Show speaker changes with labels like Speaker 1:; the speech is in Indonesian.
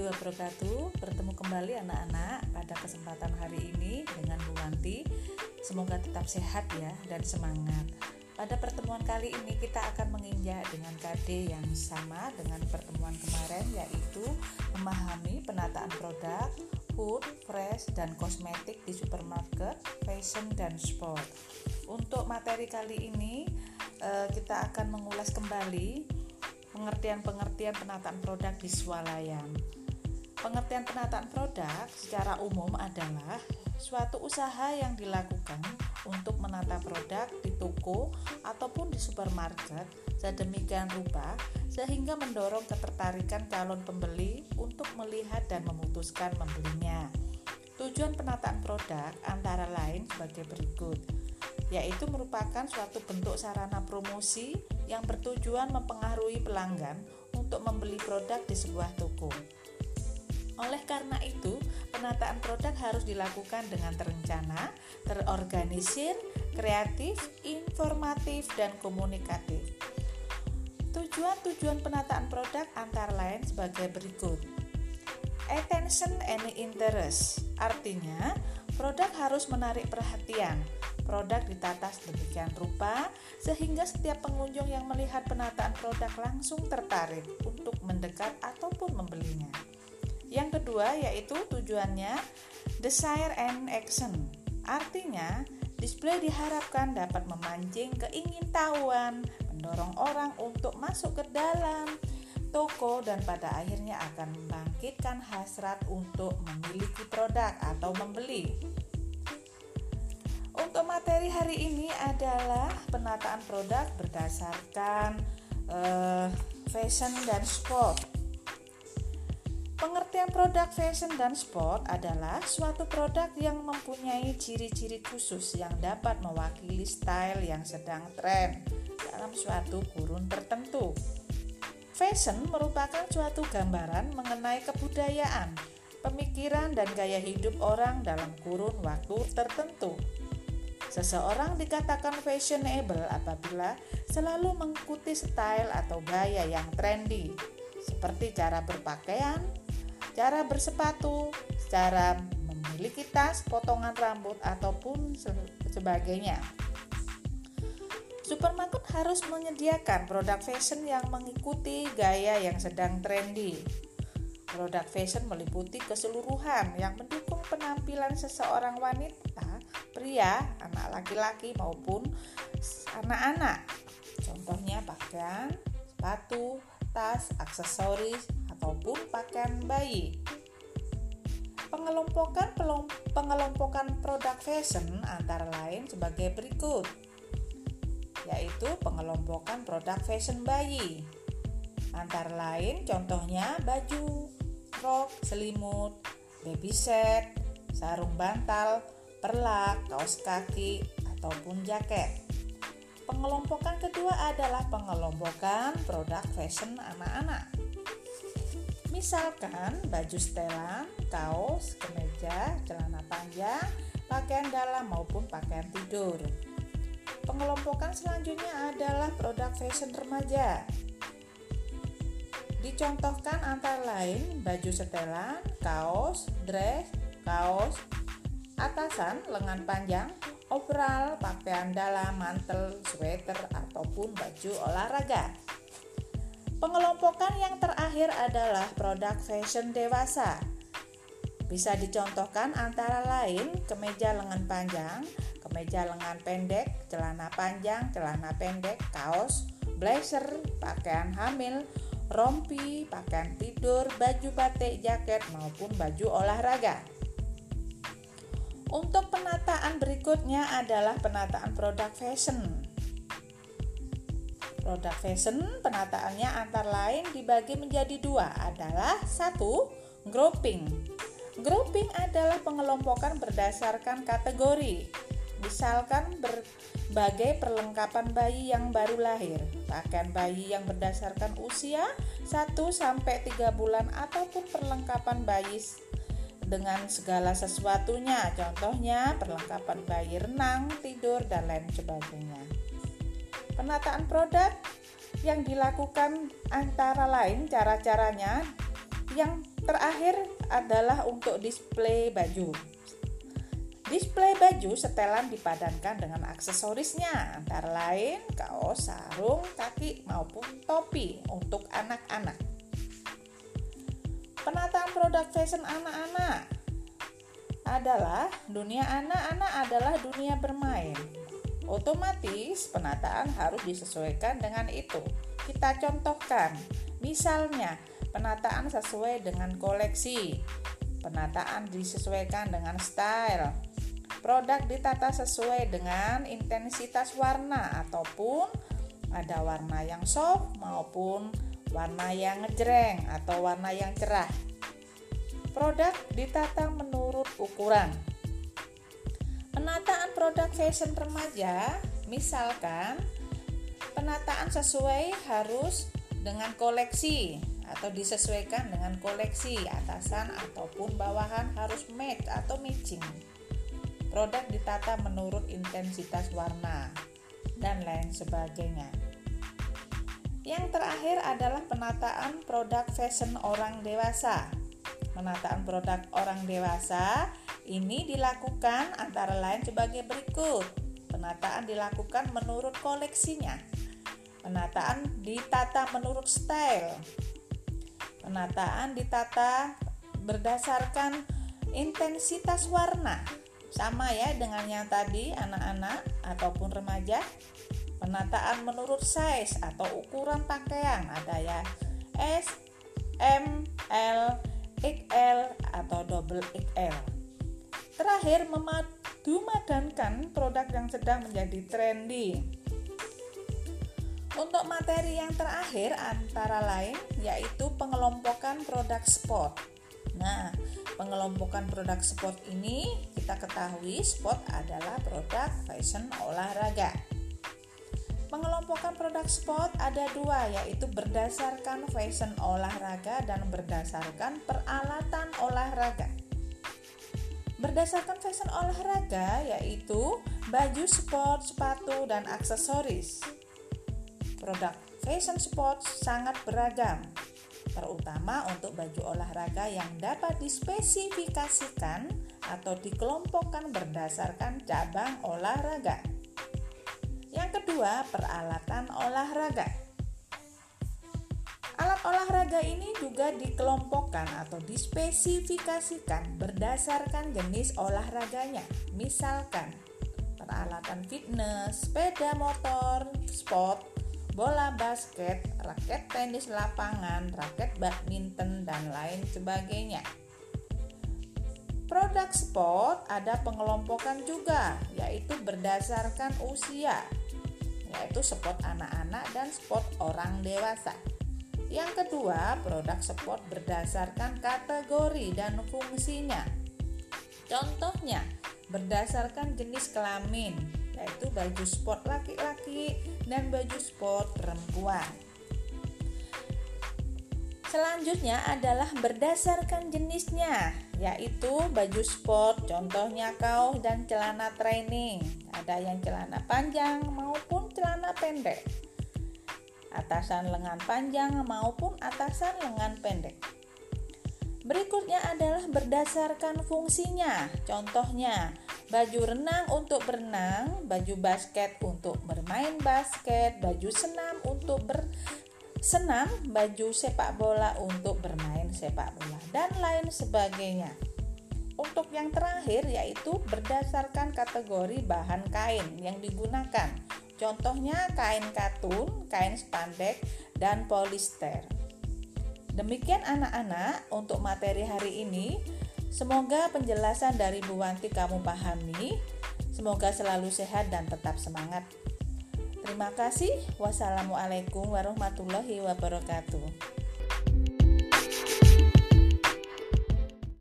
Speaker 1: warahmatullahi wabarakatuh. Bertemu kembali anak-anak pada kesempatan hari ini dengan Bu Wanti. Semoga tetap sehat ya dan semangat. Pada pertemuan kali ini kita akan menginjak dengan KD yang sama dengan pertemuan kemarin Yaitu memahami penataan produk, food, fresh, dan kosmetik di supermarket, fashion, dan sport. Untuk materi kali ini eh, kita akan mengulas kembali pengertian-pengertian penataan produk di swalayan. Pengertian penataan produk secara umum adalah suatu usaha yang dilakukan untuk menata produk di toko ataupun di supermarket sedemikian rupa sehingga mendorong ketertarikan calon pembeli untuk melihat dan memutuskan membelinya. Tujuan penataan produk antara lain sebagai berikut yaitu merupakan suatu bentuk sarana promosi yang bertujuan mempengaruhi pelanggan untuk membeli produk di sebuah toko. Oleh karena itu, penataan produk harus dilakukan dengan terencana, terorganisir, kreatif, informatif, dan komunikatif. Tujuan-tujuan penataan produk antara lain sebagai berikut. Attention and interest artinya produk harus menarik perhatian, Produk ditata sedemikian rupa sehingga setiap pengunjung yang melihat penataan produk langsung tertarik untuk mendekat ataupun membelinya. Yang kedua yaitu tujuannya desire and action. Artinya, display diharapkan dapat memancing keingintahuan, mendorong orang untuk masuk ke dalam toko dan pada akhirnya akan membangkitkan hasrat untuk memiliki produk atau membeli. Untuk materi hari ini adalah penataan produk berdasarkan uh, fashion dan sport. Pengertian produk fashion dan sport adalah suatu produk yang mempunyai ciri-ciri khusus yang dapat mewakili style yang sedang tren dalam suatu kurun tertentu. Fashion merupakan suatu gambaran mengenai kebudayaan, pemikiran, dan gaya hidup orang dalam kurun waktu tertentu. Seseorang dikatakan fashionable apabila selalu mengikuti style atau gaya yang trendy, seperti cara berpakaian, cara bersepatu, cara memiliki tas, potongan rambut, ataupun sebagainya. Supermarket harus menyediakan produk fashion yang mengikuti gaya yang sedang trendy. Produk fashion meliputi keseluruhan yang mendukung penampilan seseorang wanita pria, anak laki-laki maupun anak-anak. Contohnya pakaian, sepatu, tas, aksesoris, ataupun pakaian bayi. Pengelompokan pengelompokan produk fashion antara lain sebagai berikut yaitu pengelompokan produk fashion bayi. Antara lain contohnya baju, rok, selimut, baby set, sarung bantal, perlak, kaos kaki, ataupun jaket. Pengelompokan kedua adalah pengelompokan produk fashion anak-anak. Misalkan baju setelan, kaos, kemeja, celana panjang, pakaian dalam maupun pakaian tidur. Pengelompokan selanjutnya adalah produk fashion remaja. Dicontohkan antara lain baju setelan, kaos, dress, kaos, atasan, lengan panjang, overall, pakaian dalam, mantel, sweater, ataupun baju olahraga. Pengelompokan yang terakhir adalah produk fashion dewasa. Bisa dicontohkan antara lain kemeja lengan panjang, kemeja lengan pendek, celana panjang, celana pendek, kaos, blazer, pakaian hamil, rompi, pakaian tidur, baju batik, jaket maupun baju olahraga. Untuk penataan berikutnya adalah penataan produk fashion. Produk fashion penataannya antara lain dibagi menjadi dua adalah satu grouping. Grouping adalah pengelompokan berdasarkan kategori. Misalkan berbagai perlengkapan bayi yang baru lahir, pakaian bayi yang berdasarkan usia 1 sampai 3 bulan ataupun perlengkapan bayi dengan segala sesuatunya, contohnya perlengkapan bayi renang, tidur, dan lain sebagainya. Penataan produk yang dilakukan antara lain cara-caranya yang terakhir adalah untuk display baju. Display baju setelan dipadankan dengan aksesorisnya, antara lain kaos, sarung, kaki, maupun topi untuk anak-anak. Penataan produk fashion anak-anak adalah dunia anak-anak adalah dunia bermain. Otomatis penataan harus disesuaikan dengan itu. Kita contohkan, misalnya penataan sesuai dengan koleksi, penataan disesuaikan dengan style, Produk ditata sesuai dengan intensitas warna ataupun ada warna yang soft maupun warna yang ngejreng atau warna yang cerah. Produk ditata menurut ukuran. Penataan produk fashion remaja, misalkan penataan sesuai harus dengan koleksi atau disesuaikan dengan koleksi atasan ataupun bawahan harus match atau matching. Produk ditata menurut intensitas warna dan lain sebagainya. Yang terakhir adalah penataan produk fashion orang dewasa. Penataan produk orang dewasa ini dilakukan antara lain sebagai berikut. Penataan dilakukan menurut koleksinya. Penataan ditata menurut style. Penataan ditata berdasarkan intensitas warna sama ya dengan yang tadi anak-anak ataupun remaja. Penataan menurut size atau ukuran pakaian ada ya S, M, L, XL atau double XL. Terakhir memadu madankan produk yang sedang menjadi trendy. Untuk materi yang terakhir antara lain yaitu pengelompokan produk sport. Nah, pengelompokan produk sport ini kita ketahui sport adalah produk fashion olahraga. Pengelompokan produk sport ada dua yaitu berdasarkan fashion olahraga dan berdasarkan peralatan olahraga. Berdasarkan fashion olahraga yaitu baju sport, sepatu, dan aksesoris. Produk fashion sport sangat beragam, terutama untuk baju olahraga yang dapat dispesifikasikan atau dikelompokkan berdasarkan cabang olahraga. Yang kedua, peralatan olahraga. Olahraga ini juga dikelompokkan atau dispesifikasikan berdasarkan jenis olahraganya. Misalkan, peralatan fitness, sepeda motor, sport, bola basket, raket tenis lapangan, raket badminton, dan lain sebagainya. Produk sport ada pengelompokan juga, yaitu berdasarkan usia, yaitu sport anak-anak dan sport orang dewasa. Yang kedua, produk sport berdasarkan kategori dan fungsinya. Contohnya, berdasarkan jenis kelamin, yaitu baju sport laki-laki dan baju sport perempuan. Selanjutnya adalah berdasarkan jenisnya, yaitu baju sport, contohnya kaos dan celana training. Ada yang celana panjang maupun celana pendek. Atasan lengan panjang maupun atasan lengan pendek. Berikutnya adalah berdasarkan fungsinya. Contohnya, baju renang untuk berenang, baju basket untuk bermain basket, baju senam untuk bersenam, baju sepak bola untuk bermain sepak bola, dan lain sebagainya. Untuk yang terakhir yaitu berdasarkan kategori bahan kain yang digunakan. Contohnya kain katun, kain spandek, dan polister. Demikian anak-anak untuk materi hari ini. Semoga penjelasan dari Bu Wanti kamu pahami. Semoga selalu sehat dan tetap semangat. Terima kasih. Wassalamualaikum warahmatullahi wabarakatuh.